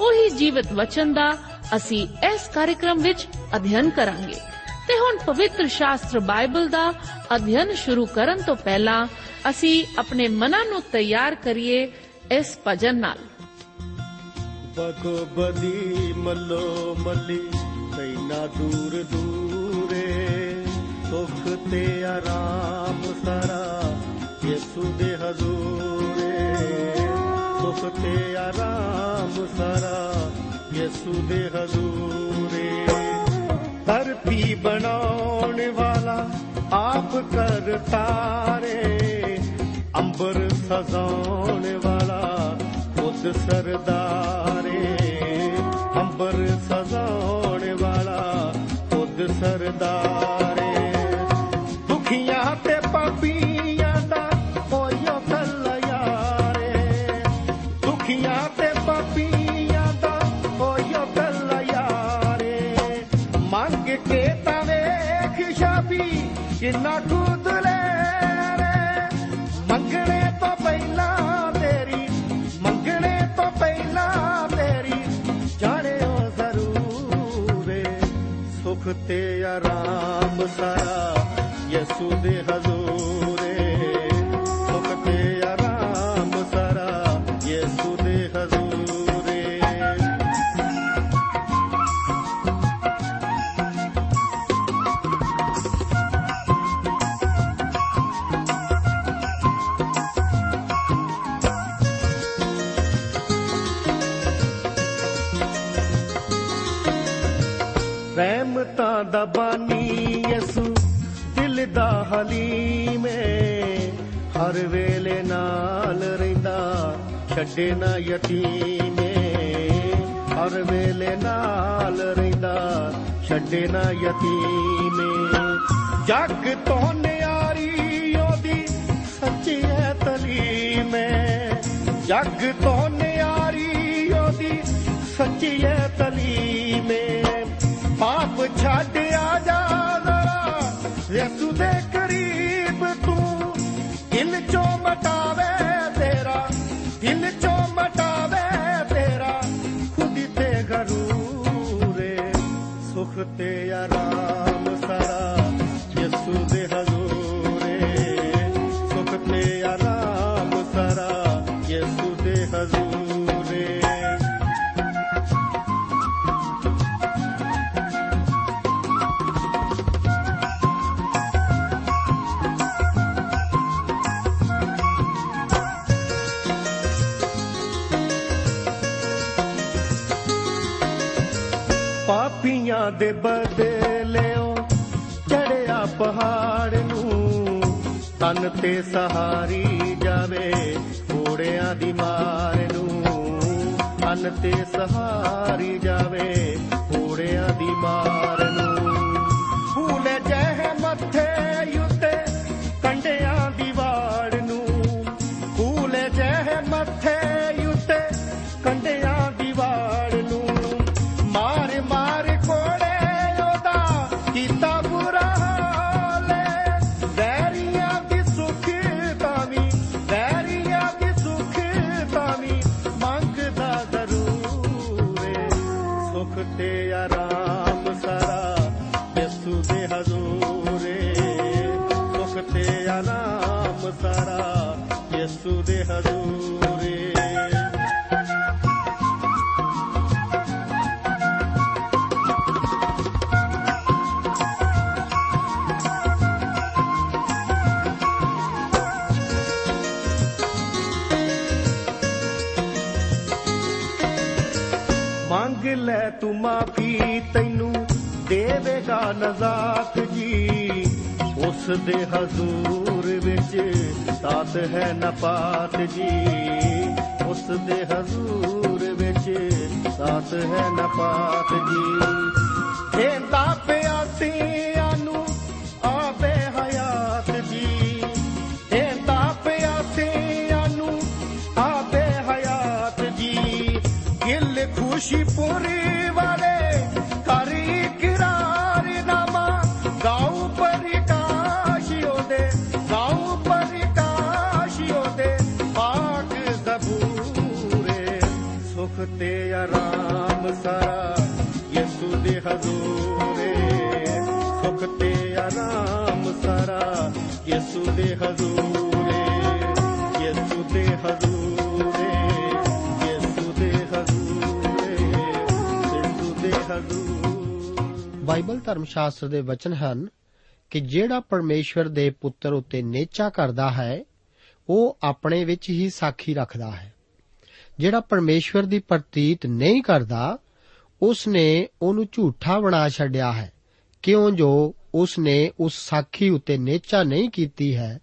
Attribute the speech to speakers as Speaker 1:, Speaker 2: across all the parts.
Speaker 1: ਉਹੀ ਜੀਵਤ ਵਚਨ ਦਾ ਅਸੀਂ ਇਸ ਕਾਰਜਕ੍ਰਮ ਵਿੱਚ ਅਧਿਐਨ ਕਰਾਂਗੇ। ਤੇ ਹੁਣ ਪਵਿੱਤਰ ਸ਼ਾਸਤਰ ਬਾਈਬਲ ਦਾ ਅਧਿਐਨ ਸ਼ੁਰੂ ਕਰਨ ਤੋਂ ਪਹਿਲਾਂ ਅਸੀਂ ਆਪਣੇ ਮਨਾਂ ਨੂੰ ਤਿਆਰ ਕਰੀਏ ਇਸ ਭਜਨ ਨਾਲ।
Speaker 2: ਬਗੋ ਬਦੀ ਮੱਲੋ ਮੱਲੀ, ਤੈਨਾ ਦੂਰ ਦੂਰੇ, ਸੁਖ ਤੇ ਆਰਾਮ ਸਾਰਾ, ਯਿਸੂ ਦੇ ਹਜ਼ੂਰੇ। ਸੁਖ ਤੇ ਆਰਾਮ ਸਾਰਾ, ਯਿਸੂ ਦੇ ਹਜ਼ੂਰੇ। ਧਰਤੀ ਬਣਾਉਣ ਵਾਲਾ ਆਪ ਕਰਤਾਰੇ ਅੰਬਰ ਸਜਾਉਣ ਵਾਲਾ ਖੁਦ ਸਰਦਾਰੇ। ਅੰਬਰ ਸਜਾਉਣ ਵਾਲਾ ਖੁਦ ਸਰਦਾਰੇ। ਦੁਖੀਆਂ ਤੇ ਪਾਪੀਆਂ ਕਿੰਨਾ ਕੁਦ ਜੱਗ ਤੋਂ ਨਿਆਰੀ ਉਹਦੀ? ਸੱਚੀ ਹੈ ਤਲੀਮ ਏ। ਪਾਪ ਛੱਡ ਆ ਜਾ ਜ਼ਰਾ। ਯਿਸੂ ਦੇ ਕਰੀਬ ਤੂੰ ਦਿਲ ਚੋਂ ਮਟਾਵੇ ਤੇਰਾ? ਦਿਲ ਚੋਂ ਮਟਾਵੇ ਤੇਰਾ? ਖੁਦ ਤੇ ਗਰੂਰੇ ਸੁਖ ਤੇ ਆਰਾਮ ਪਾਪੀਆਂ ਦੇ ਬਦਲਿਓ, ਚੜਿਆ ਪਹਾੜ ਨੂੰ। ਤਨ ਤੇ ਸਹਾਰੀ ਜਾਵੇ ਘੋੜਿਆਂ ਦੀ ਮਾਰ ਨੂੰ। ਤਨ ਤੇ ਸਹਾਰੀ ਜਾਵੇ ਘੋੜਿਆਂ ਦੀ ਮਾਰ ਨੂੰ। ਸਾਰਾ ਯਿਸੂ ਦੇ ਹਜ਼ੂਰੇ। ਮੰਗ ਲੈ ਤੂੰ ਮਾਫੀ, ਤੈਨੂੰ ਦੇਵੇਗਾ ਨਜ਼ਾਤ ਜੀ। ਉਸ ਦੇ ਹਜ਼ੂਰ ਵਿੱਚ ਦਾਤ ਹੈ ਨਪਾਤ ਜੀ। ਉਸ ਦੇ ਹਜ਼ੂਰ ਵਿੱਚ ਵਿੱਚ ਸਾਥ ਹੈ ਨਾ ਪਾਤ ਜੀ। ਦੇਂਦਾ ਪਿਆਸਿਆਂ ਸੁਖ ਤੇ ਆਰਾਮ ਸਾਰਾ ਯਿਸੂ ਦੇ ਹਜ਼ੂਰੇ। ਸੁਖ ਤੇ ਆਰਾਮ ਸਾਰਾ ਯਿਸੂ ਦੇ ਹਜ਼ੂਰੇ। ਯਿਸੂ ਦੇ ਹਜ਼ੂਰੇ, ਯਿਸੂ ਦੇ ਹਜ਼ੂਰੇ, ਯਿਸੂ ਦੇ ਹਜ਼ੂਰ।
Speaker 3: ਬਾਈਬਲ ਧਰਮ ਸ਼ਾਸਤਰ ਦੇ ਵਚਨ ਹਨ ਕਿ ਜਿਹੜਾ ਪਰਮੇਸ਼ਵਰ ਦੇ ਪੁੱਤਰ ਉੱਤੇ ਨੇਚਾ ਕਰਦਾ ਹੈ, ਉਹ ਆਪਣੇ ਵਿੱਚ ਹੀ ਸਾਖੀ ਰੱਖਦਾ ਹੈ। ਜਿਹੜਾ ਪਰਮੇਸ਼ਵਰ ਦੀ ਪ੍ਰਤੀਤ ਨਹੀਂ ਕਰਦਾ ਉਸ ਨੇ ਉਹਨੂੰ ਝੂਠਾ ਬਣਾ ਛੱਡਿਆ ਹੈ। ਕਿਉਂ ਜੋ ਉਸ ਨੇ ਉਸ ਸਾਖੀ ਉੱਤੇ ਨੇਚਾ ਨਹੀਂ ਕੀਤੀ ਹੈ,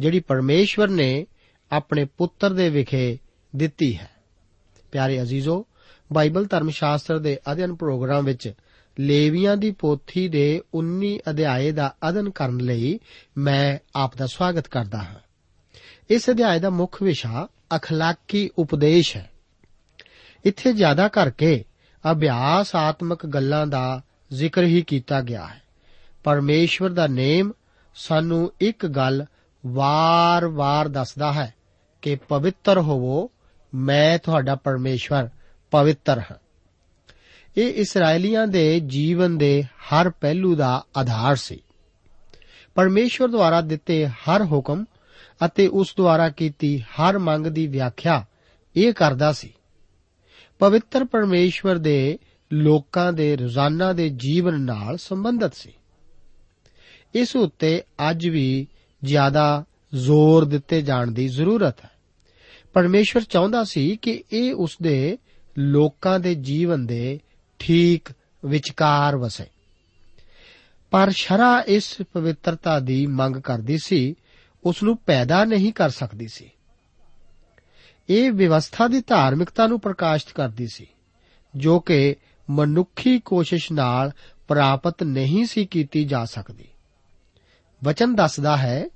Speaker 3: ਜਿਹੜੀ ਪਰਮੇਸ਼ਵਰ ਨੇ ਆਪਣੇ ਪੁੱਤਰ ਦੇ ਵਿਖੇ ਦਿੱਤੀ ਹੈ। ਪਿਆਰੇ ਅਜ਼ੀਜ਼ੋ, ਬਾਈਬਲ ਧਰਮ ਸ਼ਾਸਤਰ ਦੇ ਅਧਿਐਨ ਪ੍ਰੋਗਰਾਮ ਵਿੱਚ ਲੇਵੀਆਂ ਦੀ ਪੋਥੀ ਦੇ 19 ਅਧਿਆਏ ਦਾ ਅਧਿਐਨ ਕਰਨ ਲਈ ਮੈਂ ਆਪ ਦਾ ਸਵਾਗਤ ਕਰਦਾ ਹਾਂ। ਇਸ ਅਧਿਆਏ ਦਾ ਮੁੱਖ ਵਿਸ਼ਾ اخلاقی ਉਪਦੇਸ਼ ਹੈ। ਇੱਥੇ ਜ਼ਿਆਦਾ ਕਰਕੇ ਅਭਿਆਸ ਆਤਮਕ ਗੱਲਾਂ ਦਾ ਜ਼ਿਕਰ ਹੀ ਕੀਤਾ ਗਿਆ ਹੈ। ਪਰਮੇਸ਼ਵਰ ਦਾ ਨੇਮ ਸਾਨੂੰ ਇੱਕ ਗੱਲ ਵਾਰ-ਵਾਰ ਦੱਸਦਾ ਹੈ ਕਿ ਪਵਿੱਤਰ ਹੋਵੋ, ਮੈਂ ਤੁਹਾਡਾ ਪਰਮੇਸ਼ਵਰ ਪਵਿੱਤਰ ਹਾਂ। ਇਹ ਇਸرائیਲੀਆਂ ਦੇ ਜੀਵਨ ਦੇ ਹਰ ਪਹਿਲੂ ਦਾ ਆਧਾਰ ਸੀ। ਪਰਮੇਸ਼ਵਰ ਦੁਆਰਾ ਦਿੱਤੇ ਹਰ ਹੁਕਮ ਅਤੇ ਉਸ ਦੁਆਰਾ ਕੀਤੀ ਹਰ ਮੰਗ ਦੀ ਵਿਆਖਿਆ ਇਹ ਕਰਦਾ ਸੀ। ਪਵਿੱਤਰ ਪਰਮੇਸ਼ਵਰ ਦੇ ਲੋਕਾਂ ਦੇ ਰੋਜ਼ਾਨਾ ਦੇ ਜੀਵਨ ਨਾਲ ਸੰਬੰਧਿਤ ਸੀ। ਇਸ ਉੱਤੇ ਅੱਜ ਵੀ ਜ਼ਿਆਦਾ ਜ਼ੋਰ ਦਿੱਤੇ ਜਾਣ ਦੀ ਜ਼ਰੂਰਤ ਹੈ। ਪਰਮੇਸ਼ਵਰ ਚਾਹੁੰਦਾ ਸੀ ਕਿ ਇਹ ਉਸ ਦੇ ਲੋਕਾਂ ਦੇ ਜੀਵਨ ਦੇ ਠੀਕ ਵਿਚਕਾਰ ਵਸੇ। ਪਰ ਸ਼ਰਾ ਇਸ ਪਵਿੱਤਰਤਾ ਦੀ ਮੰਗ ਕਰਦੀ ਸੀ ਉਸ ਨੂੰ ਪੈਦਾ ਨਹੀਂ ਕਰ ਸਕਦੀ ਸੀ। ਇਹ ਵਿਵਸਥਾ ਦੀ ਧਾਰਮਿਕਤਾ ਨੂੰ ਪ੍ਰਕਾਸ਼ਿਤ ਕਰਦੀ ਸੀ, ਜੋ ਕਿ ਮਨੁੱਖੀ ਕੋਸ਼ਿਸ਼ ਨਾਲ ਪ੍ਰਾਪਤ ਨਹੀਂ ਸੀ ਕੀਤੀ ਜਾ ਸਕਦੀ। ਵਚਨ ਦੱਸਦਾ ਹੈ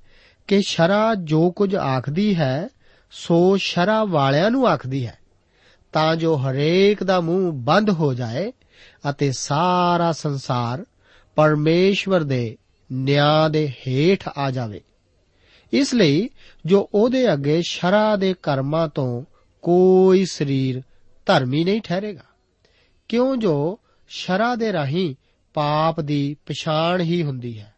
Speaker 3: ਕਿ ਸ਼ਰਾ ਜੋ ਕੁਝ ਆਖਦੀ ਹੈ, ਸੋ ਸ਼ਰਾ ਵਾਲਿਆਂ ਨੂੰ ਆਖਦੀ ਹੈ, ਤਾਂ ਜੋ ਹਰੇਕ ਦਾ ਮੂੰਹ ਬੰਦ ਹੋ ਜਾਏ ਅਤੇ ਸਾਰਾ ਸੰਸਾਰ ਪਰਮੇਸ਼ਵਰ ਦੇ ਨਿਆਂ ਦੇ ਹੇਠ ਆ ਜਾਵੇ। ਇਸ ਲਈ ਜੋ ਉਹਦੇ ਅੱਗੇ ਸ਼ਰਾ ਦੇ ਕਰਮਾਂ ਤੋਂ ਕੋਈ ਸਰੀਰ ਧਰਮੀ ਨਹੀਂ ਠਹਿਰੇਗਾ। ਕਿਉਂ ਜੋ ਸ਼ਰਾ ਦੇ ਰਾਹੀਂ ਪਾਪ ਦੀ ਪਛਾਣ ਹੀ ਹੁੰਦੀ ਹੈ।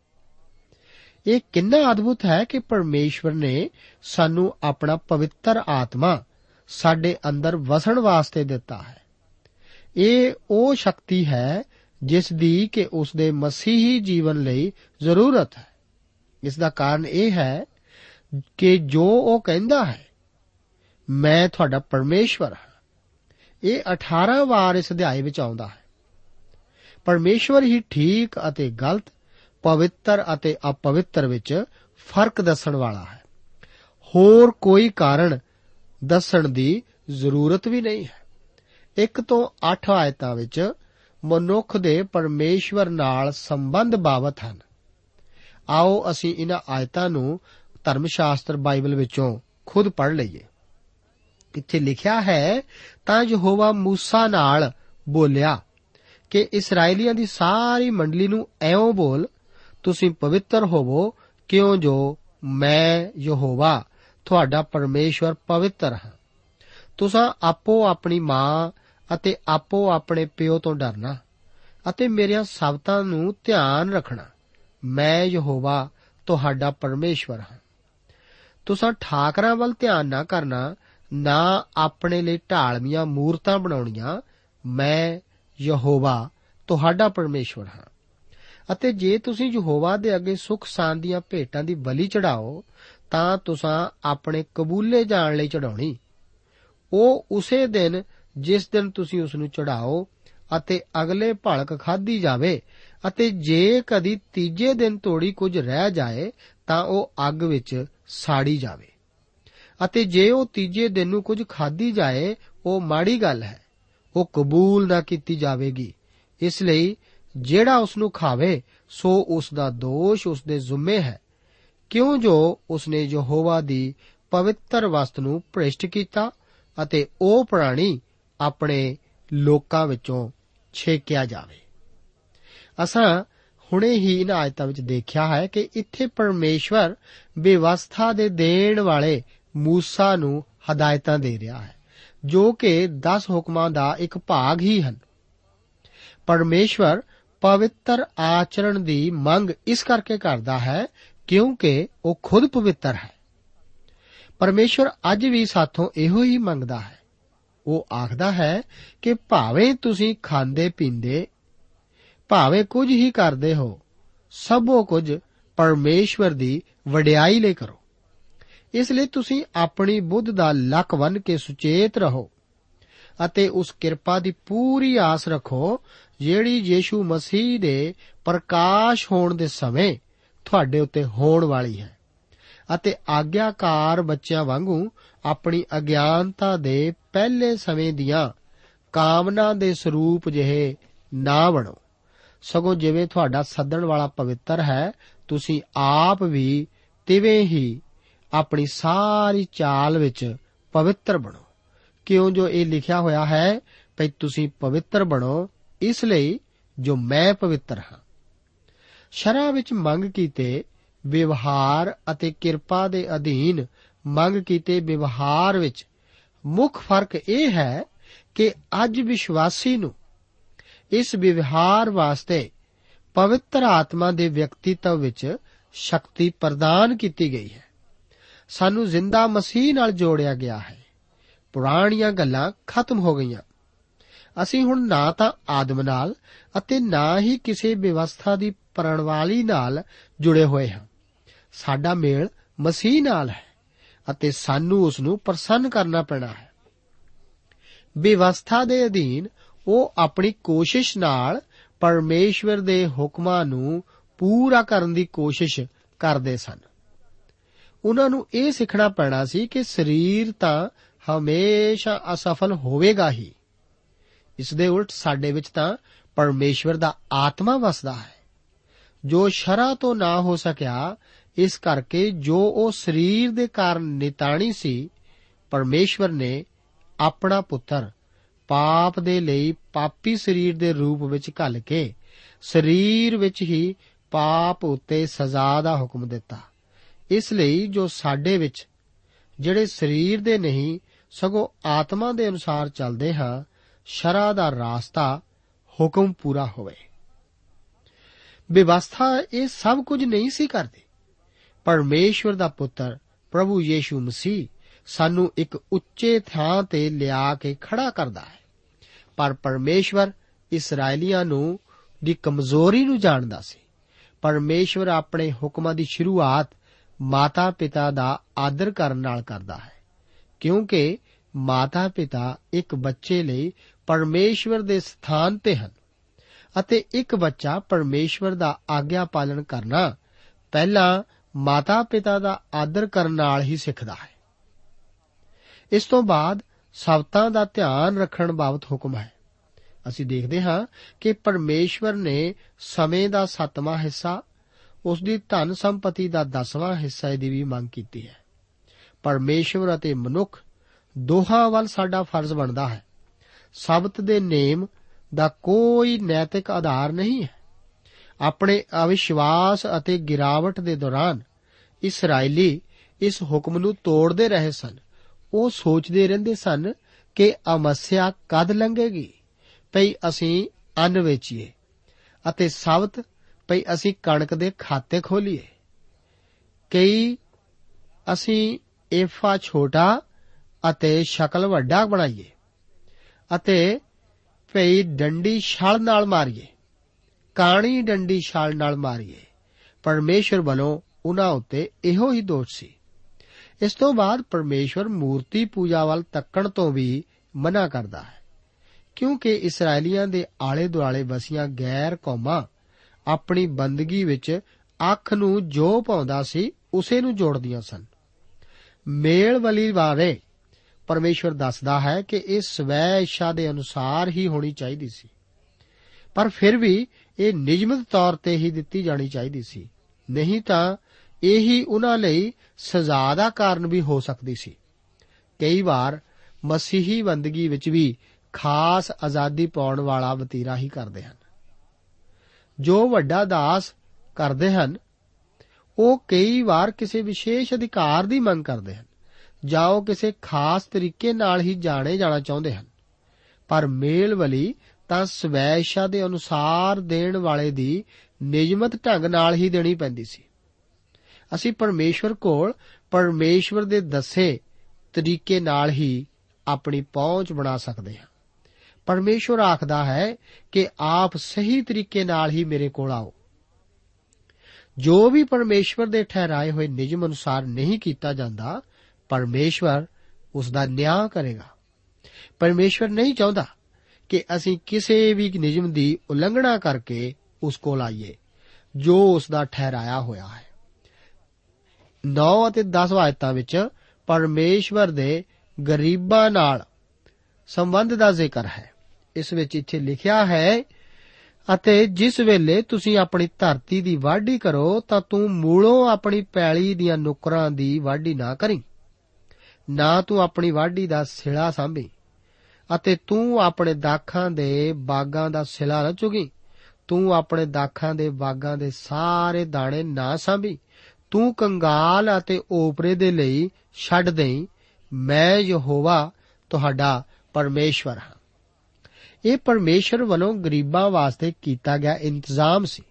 Speaker 3: ਇਹ ਕਿੰਨਾ ਅਦਭੁਤ ਹੈ ਕਿ ਪਰਮੇਸ਼ਵਰ ਨੇ ਸਾਨੂੰ ਆਪਣਾ ਪਵਿੱਤਰ ਆਤਮਾ ਸਾਡੇ ਅੰਦਰ ਵਸਣ ਵਾਸਤੇ ਦਿੱਤਾ ਹੈ। ਇਹ ਉਹ ਸ਼ਕਤੀ ਹੈ ਜਿਸ ਦੀ ਕਿ ਉਸ ਦੇ ਮਸੀਹੀ ਜੀਵਨ ਲਈ ਜ਼ਰੂਰਤ ਹੈ। ਇਸ ਦਾ ਕਾਰਨ ਇਹ ਹੈ ਕਿ ਜੋ ਉਹ ਕਹਿੰਦਾ ਹੈ, ਮੈਂ ਤੁਹਾਡਾ ਪਰਮੇਸ਼ਵਰ ਹਾਂ। ਇਹ 18 ਵਾਰ ਇਸ ਅਧਿਆਏ ਵਿੱਚ ਆਉਂਦਾ ਹੈ। ਪਰਮੇਸ਼ਵਰ ਹੀ ਠੀਕ ਅਤੇ ਗਲਤ, ਪਵਿੱਤਰ ਅਤੇ ਅਪਵਿੱਤਰ ਵਿੱਚ ਫ਼ਰਕ ਦੱਸਣ ਵਾਲਾ ਹੈ। ਹੋਰ ਕੋਈ ਕਾਰਨ ਦੱਸਣ ਦੀ ਜ਼ਰੂਰਤ ਵੀ ਨਹੀਂ ਹੈ। 1 ਤੋਂ 8 ਆਇਤਾਂ ਵਿੱਚ ਮਨੁੱਖ ਦੇ ਪਰਮੇਸ਼ਵਰ ਨਾਲ ਸੰਬੰਧ ਬਾਬਤ ਹਨ। ਆਓ ਅਸੀਂ ਇਹਨਾਂ ਆਇਤਾਂ ਨੂੰ ਧਰਮ ਸ਼ਾਸਤਰ ਬਾਈਬਲ ਵਿੱਚੋਂ ਖੁਦ ਪੜ ਲਈਏ। ਇੱਥੇ ਲਿਖਿਆ ਹੈ, ਤਾਂ ਯਹੋਵਾ موسی ਨਾਲ ਬੋਲਿਆ ਕਿ ਇਸرائیਲੀਆਂ ਦੀ ਸਾਰੀ ਮੰਡਲੀ ਨੂੰ ਐਉਂ ਬੋਲ, ਤੁਸੀਂ ਪਵਿੱਤਰ ਹੋਵੋ, ਕਿਉਂ ਜੋ ਮੈਂ ਯਹੋਵਾ, ਤੁਹਾਡਾ ਪਰਮੇਸ਼ਵਰ ਪਵਿੱਤਰ ਹਾਂ। ਤੁਸੀਂ ਆਪੋ ਆਪਣੀ ਮਾਂ ਅਤੇ ਆਪੋ ਆਪਣੇ ਪਿਓ ਤੋਂ ਡਰਨਾ ਅਤੇ ਮੇਰੀਆਂ ਸ਼ਬਦਾਂ ਨੂੰ ਧਿਆਨ ਰੱਖਣਾ। ਮੈਂ ਯਹੋਵਾ, ਤੁਹਾਡਾ ਪਰਮੇਸ਼ਵਰ ਹਾਂ। ਤੁਸੀਂ ਠਾਕਰਾਂ ਵੱਲ ਧਿਆਨ ਨਾ ਕਰਨਾ, ਨਾ ਆਪਣੇ ਲਈ ਢਾਲਵੀਆਂ ਮੂਰਤਾਂ ਬਣਾਉਣੀਆਂ, ਮੈਂ ਯਹੋਵਾ, ਤੁਹਾਡਾ ਪਰਮੇਸ਼ਵਰ ਹਾਂ। ਅਤੇ ਜੇ ਤੁਸੀਂ ਯਹੋਵਾ ਦੇ ਅੱਗੇ ਸੁਖ ਸਾਨ ਦੀਆਂ ਭੇਟਾਂ ਦੀ ਬਲੀ ਚੜਾਓ, ਤਾਂ ਤੁਸੀਂ ਆਪਣੇ ਕਬੂਲੇ ਜਾਣ ਲਈ ਚੜਾਉਣੀ। ਉਹ ਉਸੇ ਦਿਨ, ਜਿਸ ਦਿਨ ਤੁਸੀਂ ਉਸ ਨੂੰ ਚੜਾਓ ਅਤੇ ਅਗਲੇ ਭਲਕ ਖਾਧੀ ਜਾਵੇ ਅਤੇ ਜੇ ਕਦੀ ਤੀਜੇ ਦਿਨ ਤੋੜੀ ਕੁਝ ਰਹਿ ਜਾਏ, ਤਾਂ ਉਹ ਅੱਗ ਵਿੱਚ ਸਾੜੀ ਜਾਵੇ। ਅਤੇ ਜੇ ਉਹ ਤੀਜੇ ਦਿਨ ਨੂੰ ਕੁਝ ਖਾਧੀ ਜਾਏ, ਉਹ ਮਾੜੀ ਗੱਲ ਹੈ। ਉਹ ਕਬੂਲ ਨਾ ਕੀਤੀ ਜਾਵੇਗੀ। ਇਸ ਲਈ ਜਿਹੜਾ ਉਸ ਨੂੰ ਖਾਵੇ, ਸੋ ਉਸ ਦਾ ਦੋਸ਼ ਉਸ ਦੇ ਜ਼ਿੰਮੇ ਹੈ। ਕਿਉਂ ਜੋ ਉਸਨੇ ਯਹੋਵਾ ਦੀ ਪਵਿੱਤਰ ਵਸਤ ਨੂੰ ਭ੍ਰਿਸ਼ਟ ਕੀਤਾ ਅਤੇ ਉਹ ਪ੍ਰਾਣੀ ਆਪਣੇ ਲੋਕਾਂ ਵਿੱਚੋਂ ਛੇਕਿਆ ਜਾਵੇ। ਅਸਾਂ ਹੁਣੇ ਹੀ ਇਹਨਾਂ ਆਇਤਾਂ ਵਿੱਚ ਦੇਖਿਆ ਹੈ ਕਿ ਇੱਥੇ ਪਰਮੇਸ਼ਵਰ ਵਿਵਸਥਾ ਦੇ ਦੇਣ ਵਾਲੇ ਮੂਸਾ ਨੂੰ ਹਦਾਇਤਾਂ ਦੇ ਰਿਹਾ ਹੈ, ਜੋ ਕਿ 10 ਹੁਕਮਾਂ ਦਾ ਇੱਕ ਭਾਗ ਹੀ ਹਨ। ਪਰਮੇਸ਼ਵਰ ਪਵਿੱਤਰ ਆਚਰਣ ਦੀ ਮੰਗ ਇਸ ਕਰਕੇ ਕਰਦਾ ਹੈ ਕਿਉਂਕਿ ਉਹ ਖੁਦ ਪਵਿੱਤਰ ਹੈ। ਪਰਮੇਸ਼ਵਰ ਅੱਜ ਵੀ ਸਾਥੋਂ ਇਹੋ ਹੀ ਮੰਗਦਾ ਹੈ। ਉਹ ਆਖਦਾ ਹੈ ਕਿ ਭਾਵੇਂ ਤੁਸੀਂ ਖਾਂਦੇ ਪੀਂਦੇ ਭਾਵੇਂ ਕੁਝ ਹੀ ਕਰਦੇ ਹੋ, ਸਭੋ ਕੁਝ ਪਰਮੇਸ਼ਵਰ ਦੀ ਵਡਿਆਈ ਲਈ ਕਰੋ। ਇਸ ਲਈ ਤੁਸੀਂ ਆਪਣੀ ਬੁੱਧ ਦਾ ਲੱਕ ਵੰਨ ਕੇ ਸੁਚੇਤ ਰਹੋ ਅਤੇ ਉਸ ਕਿਰਪਾ ਦੀ ਪੂਰੀ ਆਸ ਰੱਖੋ, ਜਿਹੜੀ ਯੀਸ਼ੂ ਮਸੀਹ ਦੇ ਪ੍ਰਕਾਸ਼ ਹੋਣ ਦੇ ਸਮੇਂ ਤੁਹਾਡੇ ਉੱਤੇ ਹੋਣ ਵਾਲੀ ਹੈ ਅਤੇ ਆਗਿਆਕਾਰ ਬੱਚਿਆਂ ਵਾਂਗੂ ਆਪਣੀ ਅਗਿਆਨਤਾ ਦੇ ਪਹਿਲੇ ਸਮੇਂ ਦੀਆਂ ਕਾਮਨਾ ਦੇ ਸਰੂਪ ਜਿਹੇ ਨਾ ਬਣੋ। ਸਗੋਂ ਜਿਵੇਂ ਤੁਹਾਡਾ ਸੱਦਣ ਵਾਲਾ ਪਵਿੱਤਰ ਹੈ, ਤੁਸੀਂ ਆਪ ਵੀ ਤਿਵੇਂ ਹੀ ਆਪਣੀ ਸਾਰੀ ਚਾਲ ਵਿੱਚ ਪਵਿੱਤਰ ਬਣੋ। ਕਿਉਂ ਜੋ ਇਹ ਲਿਖਿਆ ਹੋਇਆ ਹੈ ਕਿ ਤੁਸੀਂ ਪਵਿੱਤਰ ਬਣੋ, ਇਸ ਲਈ ਜੋ ਮੈਂ ਪਵਿੱਤਰ ਹਾਂ। ਸ਼ਰਾ ਵਿੱਚ ਮੰਗ ਕੀਤੇ ਵਿਵਹਾਰ ਅਤੇ ਕਿਰਪਾ ਦੇ ਅਧੀਨ ਮੰਗ ਕੀਤੇ ਵਿਵਹਾਰ ਵਿੱਚ ਮੁੱਖ ਫ਼ਰਕ ਇਹ ਹੈ ਕਿ ਅੱਜ ਵਿਸ਼ਵਾਸੀ ਨੂੰ ਇਸ ਵਿਵਹਾਰ ਵਾਸਤੇ ਪਵਿੱਤਰ ਆਤਮਾ ਦੇ ਵਿਅਕਤੀਤਵ ਵਿੱਚ ਸ਼ਕਤੀ ਪ੍ਰਦਾਨ ਕੀਤੀ ਗਈ ਹੈ। ਸਾਨੂੰ ਜ਼ਿੰਦਾ ਮਸੀਹ ਨਾਲ ਜੋੜਿਆ ਗਿਆ ਹੈ। ਪੁਰਾਣੀਆਂ ਗੱਲਾਂ ਖਤਮ ਹੋ ਗਈਆਂ। ਅਸੀਂ ਹੁਣ ਨਾ ਤਾਂ ਆਦਮ ਨਾਲ ਅਤੇ ਨਾ ਹੀ ਕਿਸੇ ਵਿਵਸਥਾ ਦੀ ਪ੍ਰਣਵਾਲੀ ਨਾਲ ਜੁੜੇ ਹੋਏ ਹਾਂ। ਸਾਡਾ ਮੇਲ ਮਸੀਹ ਨਾਲ ਹੈ ਅਤੇ ਸਾਨੂੰ ਉਸ ਨੂੰ ਪ੍ਰਸੰਨ ਕਰਨਾ ਪੈਣਾ ਹੈ। ਵਿਵਸਥਾ ਦੇ ਅਧੀਨ ਉਹ ਆਪਣੀ ਕੋਸ਼ਿਸ਼ ਨਾਲ ਪਰਮੇਸ਼ਵਰ ਦੇ ਹੁਕਮਾਂ ਨੂੰ ਪੂਰਾ ਕਰਨ ਦੀ ਕੋਸ਼ਿਸ਼ ਕਰਦੇ ਸਨ। ਉਹਨਾਂ ਨੂੰ ਇਹ ਸਿੱਖਣਾ ਪੈਣਾ ਸੀ ਕਿ ਸਰੀਰ ਤਾਂ ਹਮੇਸ਼ਾ ਅਸਫਲ ਹੋਵੇਗਾ ਹੀ। ਇਸ ਦੇ ਉਲਟ ਸਾਡੇ ਵਿੱਚ ਤਾਂ ਪਰਮੇਸ਼ਵਰ ਦਾ ਆਤਮਾ ਵਸਦਾ ਹੈ। ਜੋ ਸ਼ਰਾ ਤੋਂ ਨਾ ਹੋ ਸਕਿਆ, ਇਸ ਕਰਕੇ ਜੋ ਉਹ ਸਰੀਰ ਦੇ ਕਾਰਨ ਨਿਤਾਣੀ ਸੀ, ਪਰਮੇਸ਼ਵਰ ਨੇ ਆਪਣਾ ਪੁੱਤਰ ਪਾਪ ਦੇ ਲਈ ਪਾਪੀ ਸਰੀਰ ਦੇ ਰੂਪ ਵਿੱਚ ਘੱਲ ਕੇ ਸਰੀਰ ਵਿੱਚ ਹੀ ਪਾਪ ਉਤੇ ਸਜ਼ਾ ਦਾ ਹੁਕਮ ਦਿੱਤਾ। ਇਸ ਲਈ ਜੋ ਸਾਡੇ ਵਿੱਚ, ਜਿਹੜੇ ਸਰੀਰ ਦੇ ਨਹੀਂ, ਸਗੋਂ ਆਤਮਾ ਦੇ ਅਨੁਸਾਰ ਚੱਲਦੇ ਹਾਂ, ਸ਼ਰਾ ਦਾ ਰਾਸਤਾ, ਹੁਕਮ ਪੂਰਾ ਹੋਵੇ। ਵਿਵਸਥਾ ਇਹ ਸਭ ਕੁਝ ਨਹੀਂ ਸੀ ਕਰਦੀ। ਪਰਮੇਸ਼ਵਰ ਦਾ ਪੁੱਤਰ, ਪ੍ਰਭੂ ਯੀਸ਼ੂ ਮਸੀਹ, ਸਾਨੂੰ ਇੱਕ ਉੱਚੇ ਥਾਂ ਤੇ ਲਿਆ ਕੇ ਖੜਾ ਕਰਦਾ ਹੈ। ਪਰ ਪਰਮੇਸ਼ਵਰ ਇਸرائیਲੀਆਂ ਨੂੰ ਦੀ ਕਮਜ਼ੋਰੀ ਨੂੰ ਜਾਣਦਾ ਸੀ। ਪਰਮੇਸ਼ਵਰ ਆਪਣੇ ਹੁਕਮਾਂ ਦੀ ਸ਼ੁਰੂਆਤ ਮਾਤਾ-ਪਿਤਾ ਦਾ ਆਦਰ ਕਰਨ ਨਾਲ ਕਰਦਾ ਹੈ। ਕਿਉਂਕਿ ਮਾਤਾ-ਪਿਤਾ ਇੱਕ ਬੱਚੇ ਲਈ ਪਰਮੇਸ਼ਵਰ ਦੇ ਸਥਾਨ ਤੇ ਹਨ ਅਤੇ ਇੱਕ ਬੱਚਾ ਪਰਮੇਸ਼ਵਰ ਦਾ ਆਗਿਆ ਪਾਲਣ ਕਰਨਾ ਪਹਿਲਾਂ ਮਾਤਾ-ਪਿਤਾ ਦਾ ਆਦਰ ਕਰਨ ਨਾਲ ਹੀ ਸਿੱਖਦਾ ਹੈ। ਇਸ ਤੋਂ ਬਾਅਦ ਸਬਤਾਂ ਦਾ ਧਿਆਨ ਰੱਖਣ ਬਾਬਤ ਹੁਕਮ ਹੈ। ਅਸੀਂ ਦੇਖਦੇ ਹਾਂ ਕਿ ਪਰਮੇਸ਼ਵਰ ਨੇ ਸਮੇਂ ਦਾ 7ਵਾਂ ਹਿੱਸਾ, ਉਸ ਦੀ ਧਨ ਸੰਪਤੀ ਦਾ 10ਵਾਂ ਹਿੱਸਾ ਦੀ ਵੀ ਮੰਗ ਕੀਤੀ ਹੈ। ਪਰਮੇਸ਼ਵਰ ਅਤੇ ਮਨੁੱਖ ਦੋਹਾਂ ਵੱਲ ਸਾਡਾ ਫਰਜ਼ ਬਣਦਾ ਹੈ। ਸਬਤ ਦੇ ਨੇਮ ਦਾ ਕੋਈ ਨੈਤਿਕ ਆਧਾਰ ਨਹੀਂ ਹੈ। ਆਪਣੇ ਅਵਿਸ਼ਵਾਸ ਅਤੇ ਗਿਰਾਵਟ ਦੇ ਦੌਰਾਨ ਇਸرائیਲੀ ਇਸ ਹੁਕਮ ਨੂੰ ਤੋੜਦੇ ਰਹੇ ਸਨ। ਉਹ ਸੋਚਦੇ ਰਹਿੰਦੇ ਸਨ ਕਿ ਅਮੱਸਿਆ ਕਦ ਲੰਘੇਗੀ? ਭਈ ਅਸੀਂ ਅੰਨ ਵੇਚੀਏ ਅਤੇ ਸਬਤ ਭਈ ਅਸੀਂ ਕਣਕ ਦੇ ਖਾਤੇ ਖੋਲੀਏ। ਕਈ ਅਸੀਂ ਏਫਾ ਛੋਟਾ ਅਤੇ ਸ਼ਕਲ ਵੱਡਾ ਬਣਾਈਏ ਅਤੇ ਭਈ ਡੰਡੀ ਛਲ ਨਾਲ ਮਾਰੀਏ, ਕਾਣੀ ਡੰਡੀ ਛਲ ਨਾਲ ਮਾਰੀਏ। ਪਰਮੇਸ਼ਰ ਵੱਲੋਂ ਉਹਨਾਂ ਉੱਤੇ ਇਹੋ ਹੀ ਦੋਸ਼ ਸੀ। ਇਸ ਤੋਂ ਬਾਅਦ ਪਰਮੇਸ਼ਵਰ ਮੂਰਤੀ ਪੂਜਾ ਵੱਲ ਤੱਕਣ ਤੋਂ ਵੀ ਮਨਾ ਕਰਦਾ ਹੈ। ਕਿਉਂਕਿ ਇਸرائیਲੀਆਂ ਦੇ ਆਲੇ-ਦੁਆਲੇ ਵਸੀਆਂ ਗੈਰ ਕੌਮਾਂ ਆਪਣੀ ਬੰਦਗੀ ਵਿੱਚ ਅੱਖ ਨੂੰ ਜੋ ਪਾਉਂਦਾ ਸੀ, ਉਸੇ ਨੂੰ ਜੋੜਦੀਆਂ ਸਨ। ਮੇਲ ਵਲੀ ਬਾਰੇ ਪਰਮੇਸ਼ਵਰ ਦੱਸਦਾ ਹੈ ਕਿ ਇਹ ਸਵੈ ਇੱਛਾ ਦੇ ਅਨੁਸਾਰ ਹੀ ਹੋਣੀ ਚਾਹੀਦੀ ਸੀ। ਪਰ ਫਿਰ ਵੀ ਇਹ ਨਿਯਮਿਤ ਤੌਰ ਤੇ ਹੀ ਦਿੱਤੀ ਜਾਣੀ ਚਾਹੀਦੀ ਸੀ। ਨਹੀਂ ਤਾਂ ਇਹੀ ਉਹਨਾਂ ਲਈ ਸਜ਼ਾ ਦਾ ਕਾਰਨ ਵੀ ਹੋ ਸਕਦੀ ਸੀ। ਕਈ ਵਾਰ ਮਸੀਹੀ ਬੰਦਗੀ ਵਿੱਚ ਵੀ ਖਾਸ ਆਜ਼ਾਦੀ ਪਾਉਣ ਵਾਲਾ ਵਤੀਰਾ ਹੀ ਕਰਦੇ ਹਨ। ਜੋ ਵੱਡਾ ਦਾਸ ਕਰਦੇ ਹਨ, ਉਹ ਕਈ ਵਾਰ ਕਿਸੇ ਵਿਸ਼ੇਸ਼ ਅਧਿਕਾਰ ਦੀ ਮੰਗ ਕਰਦੇ ਹਨ, ਜਾਂ ਉਹ ਕਿਸੇ ਖਾਸ ਤਰੀਕੇ ਨਾਲ ਹੀ ਜਾਣੇ ਜਾਣਾ ਚਾਹੁੰਦੇ ਹਨ। ਪਰ ਮੇਲ ਵਲੀ ਤਾਂ ਸਵੈਸ਼ਾ ਦੇ ਅਨੁਸਾਰ ਦੇਣ ਵਾਲੇ ਦੀ ਨਿਯਮਤ ਢੰਗ ਨਾਲ ਹੀ ਦੇਣੀ ਪੈਂਦੀ ਸੀ। ਅਸੀਂ ਪਰਮੇਸ਼ਵਰ ਕੋਲ ਪਰਮੇਸ਼ਵਰ ਦੇ ਦੱਸੇ ਤਰੀਕੇ ਨਾਲ ਹੀ ਆਪਣੀ ਪਹੁੰਚ ਬਣਾ ਸਕਦੇ ਹਾਂ। ਪਰਮੇਸ਼ਵਰ ਆਖਦਾ ਹੈ ਕਿ ਆਪ ਸਹੀ ਤਰੀਕੇ ਨਾਲ ਹੀ ਮੇਰੇ ਕੋਲ ਆਓ। ਜੋ ਵੀ ਪਰਮੇਸ਼ਵਰ ਦੇ ਠਹਿਰਾਏ ਹੋਏ ਨਿਯਮ ਅਨੁਸਾਰ ਨਹੀਂ ਕੀਤਾ ਜਾਂਦਾ, ਪਰਮੇਸ਼ਵਰ ਉਸ ਦਾ ਨਿਆਂ ਕਰੇਗਾ। ਪਰਮੇਸ਼ਵਰ ਨਹੀਂ ਚਾਹੁੰਦਾ ਕਿ ਅਸੀਂ ਕਿਸੇ ਵੀ ਨਿਯਮ ਦੀ ਉਲੰਘਣਾ ਕਰਕੇ ਉਸ ਕੋਲ ਆਈਏ, ਜੋ ਉਸ ਦਾ ਠਹਿਰਾਇਆ ਹੋਇਆ ਹੈ। 9 ਅਤੇ 10 ਆਇਤਾਂ ਵਿੱਚ ਪਰਮੇਸ਼ਵਰ ਦੇ ਗਰੀਬਾਂ ਨਾਲ ਸੰਬੰਧ ਦਾ ਜ਼ਿਕਰ ਹੈ। ਇਸ ਵਿੱਚ ਇੱਥੇ ਲਿਖਿਆ ਹੈ, ਅਤੇ ਜਿਸ ਵੇਲੇ ਤੁਸੀਂ ਆਪਣੀ ਧਰਤੀ ਦੀ ਵਾਢੀ ਕਰੋ, ਤਾਂ ਤੂੰ ਮੂਲੋਂ ਆਪਣੀ ਪੈਲੀ ਦੀਆਂ ਨੁਕਰਾਂ ਦੀ ਵਾਢੀ ਨਾ ਕਰੀ। ਨਾ ਤੂੰ ਆਪਣੀ ਵਾਢੀ ਦਾ ਸਿਲਾ ਸਾਂਭੀ, ਅਤੇ ਤੂੰ ਆਪਣੇ ਦਾਖਾਂ ਦੇ ਬਾਗਾਂ ਦਾ ਸਿਲਾ ਨਾ ਚੁਗੀ। ਤੂੰ ਆਪਣੇ ਦਾਖਾਂ ਦੇ ਬਾਗਾਂ ਦੇ ਸਾਰੇ ਦਾਣੇ ਨਾ ਸਾਂਭੀ ਤੂੰ ਕੰਗਾਲ ਅਤੇ ਓਪਰੇ ਦੇ ਲਈ ਛੱਡ ਦੇਈ, ਮੈਂ ਯਹੋਵਾ ਤੁਹਾਡਾ ਪਰਮੇਸ਼ਵਰ ਹਾਂ। ਇਹ ਪਰਮੇਸ਼ਰ ਵੱਲੋਂ ਗਰੀਬਾਂ ਵਾਸਤੇ ਕੀਤਾ ਗਿਆ ਇੰਤਜ਼ਾਮ ਸੀ।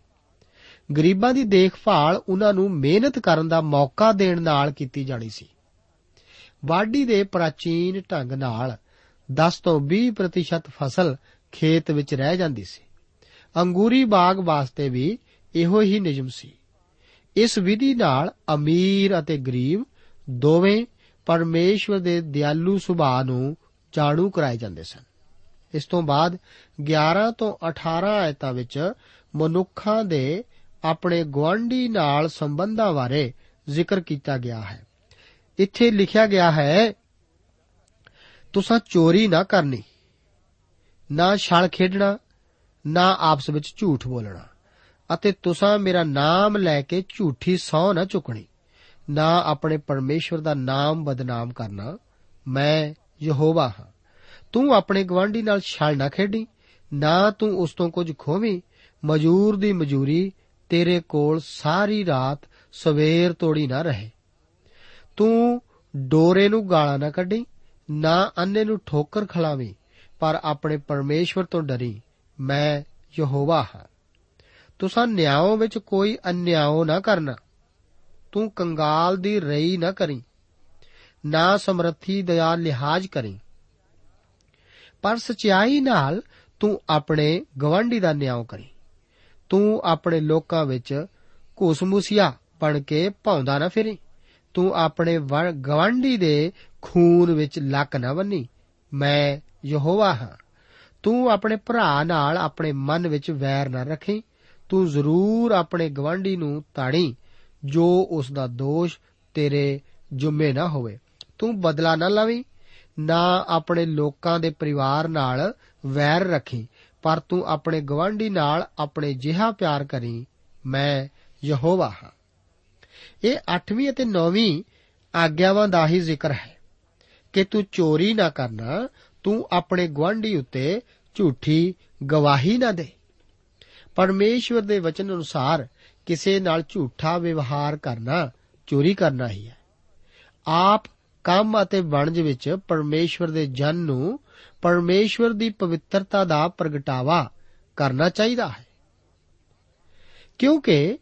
Speaker 3: ਗਰੀਬਾਂ ਦੀ ਦੇਖਭਾਲ ਉਹਨਾਂ ਨੂੰ ਮਿਹਨਤ ਕਰਨ ਦਾ ਮੌਕਾ ਦੇਣ ਨਾਲ ਕੀਤੀ ਜਾਣੀ ਸੀ। ਵਾਢੀ ਦੇ ਪ੍ਰਾਚੀਨ ਢੰਗ ਨਾਲ 10 ਤੋਂ 20% ਫਸਲ ਖੇਤ ਵਿੱਚ ਰਹਿ ਜਾਂਦੀ ਸੀ। ਅੰਗੂਰੀ ਬਾਗ ਵਾਸਤੇ ਵੀ ਇਹੋ ਹੀ ਨਿਯਮ ਸੀ। ਇਸ ਵਿਧੀ ਨਾਲ ਅਮੀਰ ਅਤੇ ਗਰੀਬ ਦੋਵੇਂ ਪਰਮੇਸ਼ਵਰ ਦੇ ਦਿਆਲੂ ਸੁਭਾਅ ਨੂੰ ਜਾਣੂ ਕਰਾਏ ਜਾਂਦੇ ਸਨ। ਇਸ ਤੋਂ ਬਾਅਦ 11 ਤੋਂ 18 ਆਇਤਾਂ ਵਿੱਚ ਮਨੁੱਖਾਂ ਦੇ ਆਪਣੇ ਗਵਾਂਢੀ ਨਾਲ ਸੰਬੰਧਾਂ ਬਾਰੇ ਜ਼ਿਕਰ ਕੀਤਾ ਗਿਆ ਹੈ। ਇੱਥੇ ਲਿਖਿਆ ਗਿਆ ਹੈ, ਤੁਸੀਂ ਚੋਰੀ ਨਾ ਕਰਨੀ, ਨਾ ਛਲ ਖੇਡਣਾ, ਨਾ ਆਪਸ ਵਿੱਚ ਝੂਠ ਬੋਲਣਾ। ਅਤੇ ਤੁਸੀਂ ਮੇਰਾ ਨਾਮ ਲੈ ਕੇ ਝੂਠੀ ਸੌ ਨਾ ਚੁੱਕਣੀ। ਨਾ ਆਪਣੇ ਪਰਮੇਸ਼ਵਰ ਦਾ ਨਾਮ ਬਦਨਾਮ ਕਰਨਾ। ਮੈਂ ਯਹੋਵਾ ਹਾਂ। ਤੂੰ ਆਪਣੇ ਗਵਾਂਢੀ ਨਾਲ ਛਲ ਨਾ ਖੇਡੀ। ਨਾ ਤੂੰ ਉਸ ਤੋਂ ਕੁਝ ਖੋਵੀਂ। ਮਜ਼ਦੂਰ ਦੀ ਮਜ਼ਦੂਰੀ ਤੇਰੇ ਕੋਲ ਸਾਰੀ ਰਾਤ ਸਵੇਰ ਤੋੜੀ ਨਾ ਰਹੇ। ਤੂੰ ਡੋਰੇ ਨੂੰ ਗਾਲਾਂ ਨਾ ਕੱਢੀ। ਨਾ ਅੰਨੇ ਨੂੰ ਠੋਕਰ ਖਲਾਵੀਂ। ਪਰ ਆਪਣੇ ਪਰਮੇਸ਼ਵਰ ਤੋਂ ਡਰੀ। ਮੈਂ ਯਹੋਵਾ ਹਾਂ। ਤੁਸਾਂ ਨਿਆਂੋਂ ਵਿੱਚ ਕੋਈ ਅਨਿਆਓ ਨਾ ਕਰਨਾ। ਤੂੰ ਕੰਗਾਲ ਦੀ ਰਈ ਨਾ ਕਰੀ। ਨਾ ਸਮਰੱਥੀ ਦਇਆ ਲਿਹਾਜ਼ ਕਰੀ। ਪਰ ਸਚਾਈ ਨਾਲ ਤੂੰ ਆਪਣੇ ਗਵਾਂਢੀ ਦਾ ਨਿਆਂ ਕਰੀ। ਤੂੰ ਆਪਣੇ ਲੋਕਾਂ ਵਿੱਚ ਘੁਸਮੁਸੀਆ ਬਣ ਕੇ ਭੌਂਦਾ ਨਾ ਫਿਰੀ। ਤੂੰ ਆਪਣੇ ਗਵਾਂਢੀ ਦੇ ਖੂਨ ਵਿੱਚ ਲੱਕ ਨਾ ਬੰਨੀ। ਮੈਂ ਯਹੋਵਾ ਹਾਂ। ਤੂੰ ਆਪਣੇ ਭਰਾ ਨਾਲ ਆਪਣੇ ਮਨ ਵਿੱਚ ਵੈਰ ਨਾ ਰੱਖੀ। ਤੂੰ ਜ਼ਰੂਰ ਆਪਣੇ ਗਵਾਂਢੀ ਨੂੰ ਤਾੜੀ ਜੋ ਉਸ ਦਾ ਦੋਸ਼ ਤੇਰੇ ਜੁਮੇ ਨਾ ਹੋਵੇ। ਤੂੰ ਬਦਲਾ ਨਾ ਲਵੀਂ, ਨਾ ਆਪਣੇ ਲੋਕਾਂ ਦੇ ਪਰਿਵਾਰ ਨਾਲ ਵੈਰ ਰੱਖੀ, ਪਰ ਤੂੰ ਆਪਣੇ ਗਵਾਂਢੀ ਨਾਲ ਆਪਣੇ ਜਿਹਾ ਪਿਆਰ ਕਰੀ, ਮੈਂ ਯਹੋਵਾ ਹਾਂ। ਇਹ 8ਵੀਂ ਅਤੇ 9ਵੀਂ ਆਗਿਆਵਾਂ ਦਾ ਹੀ ਜ਼ਿਕਰ ਹੈ ਕਿ ਤੂੰ ਚੋਰੀ ਨਾ ਕਰਨਾ, ਤੂੰ ਆਪਣੇ ਗਵਾਂਢੀ ਉੱਤੇ ਝੂਠੀ ਗਵਾਹੀ ਨਾ ਦੇ। ਪਰਮੇਸ਼ਵਰ ਦੇ ਵਚਨ ਅਨੁਸਾਰ ਕਿਸੇ ਨਾਲ ਝੂਠਾ ਵਿਵਹਾਰ ਕਰਨਾ, ਚੋਰੀ ਕਰਨਾ ਹੀ ਹੈ। ਆਪ ਕੰਮ ਅਤੇ ਵਣਜ ਵਿੱਚ ਪਰਮੇਸ਼ਵਰ ਦੇ ਜਨ ਨੂੰ ਪਰਮੇਸ਼ਵਰ ਦੀ ਪਵਿੱਤਰਤਾ ਦਾ ਪ੍ਰਗਟਾਵਾ ਕਰਨਾ ਚਾਹੀਦਾ ਹੈ। ਕਿਉਂਕਿ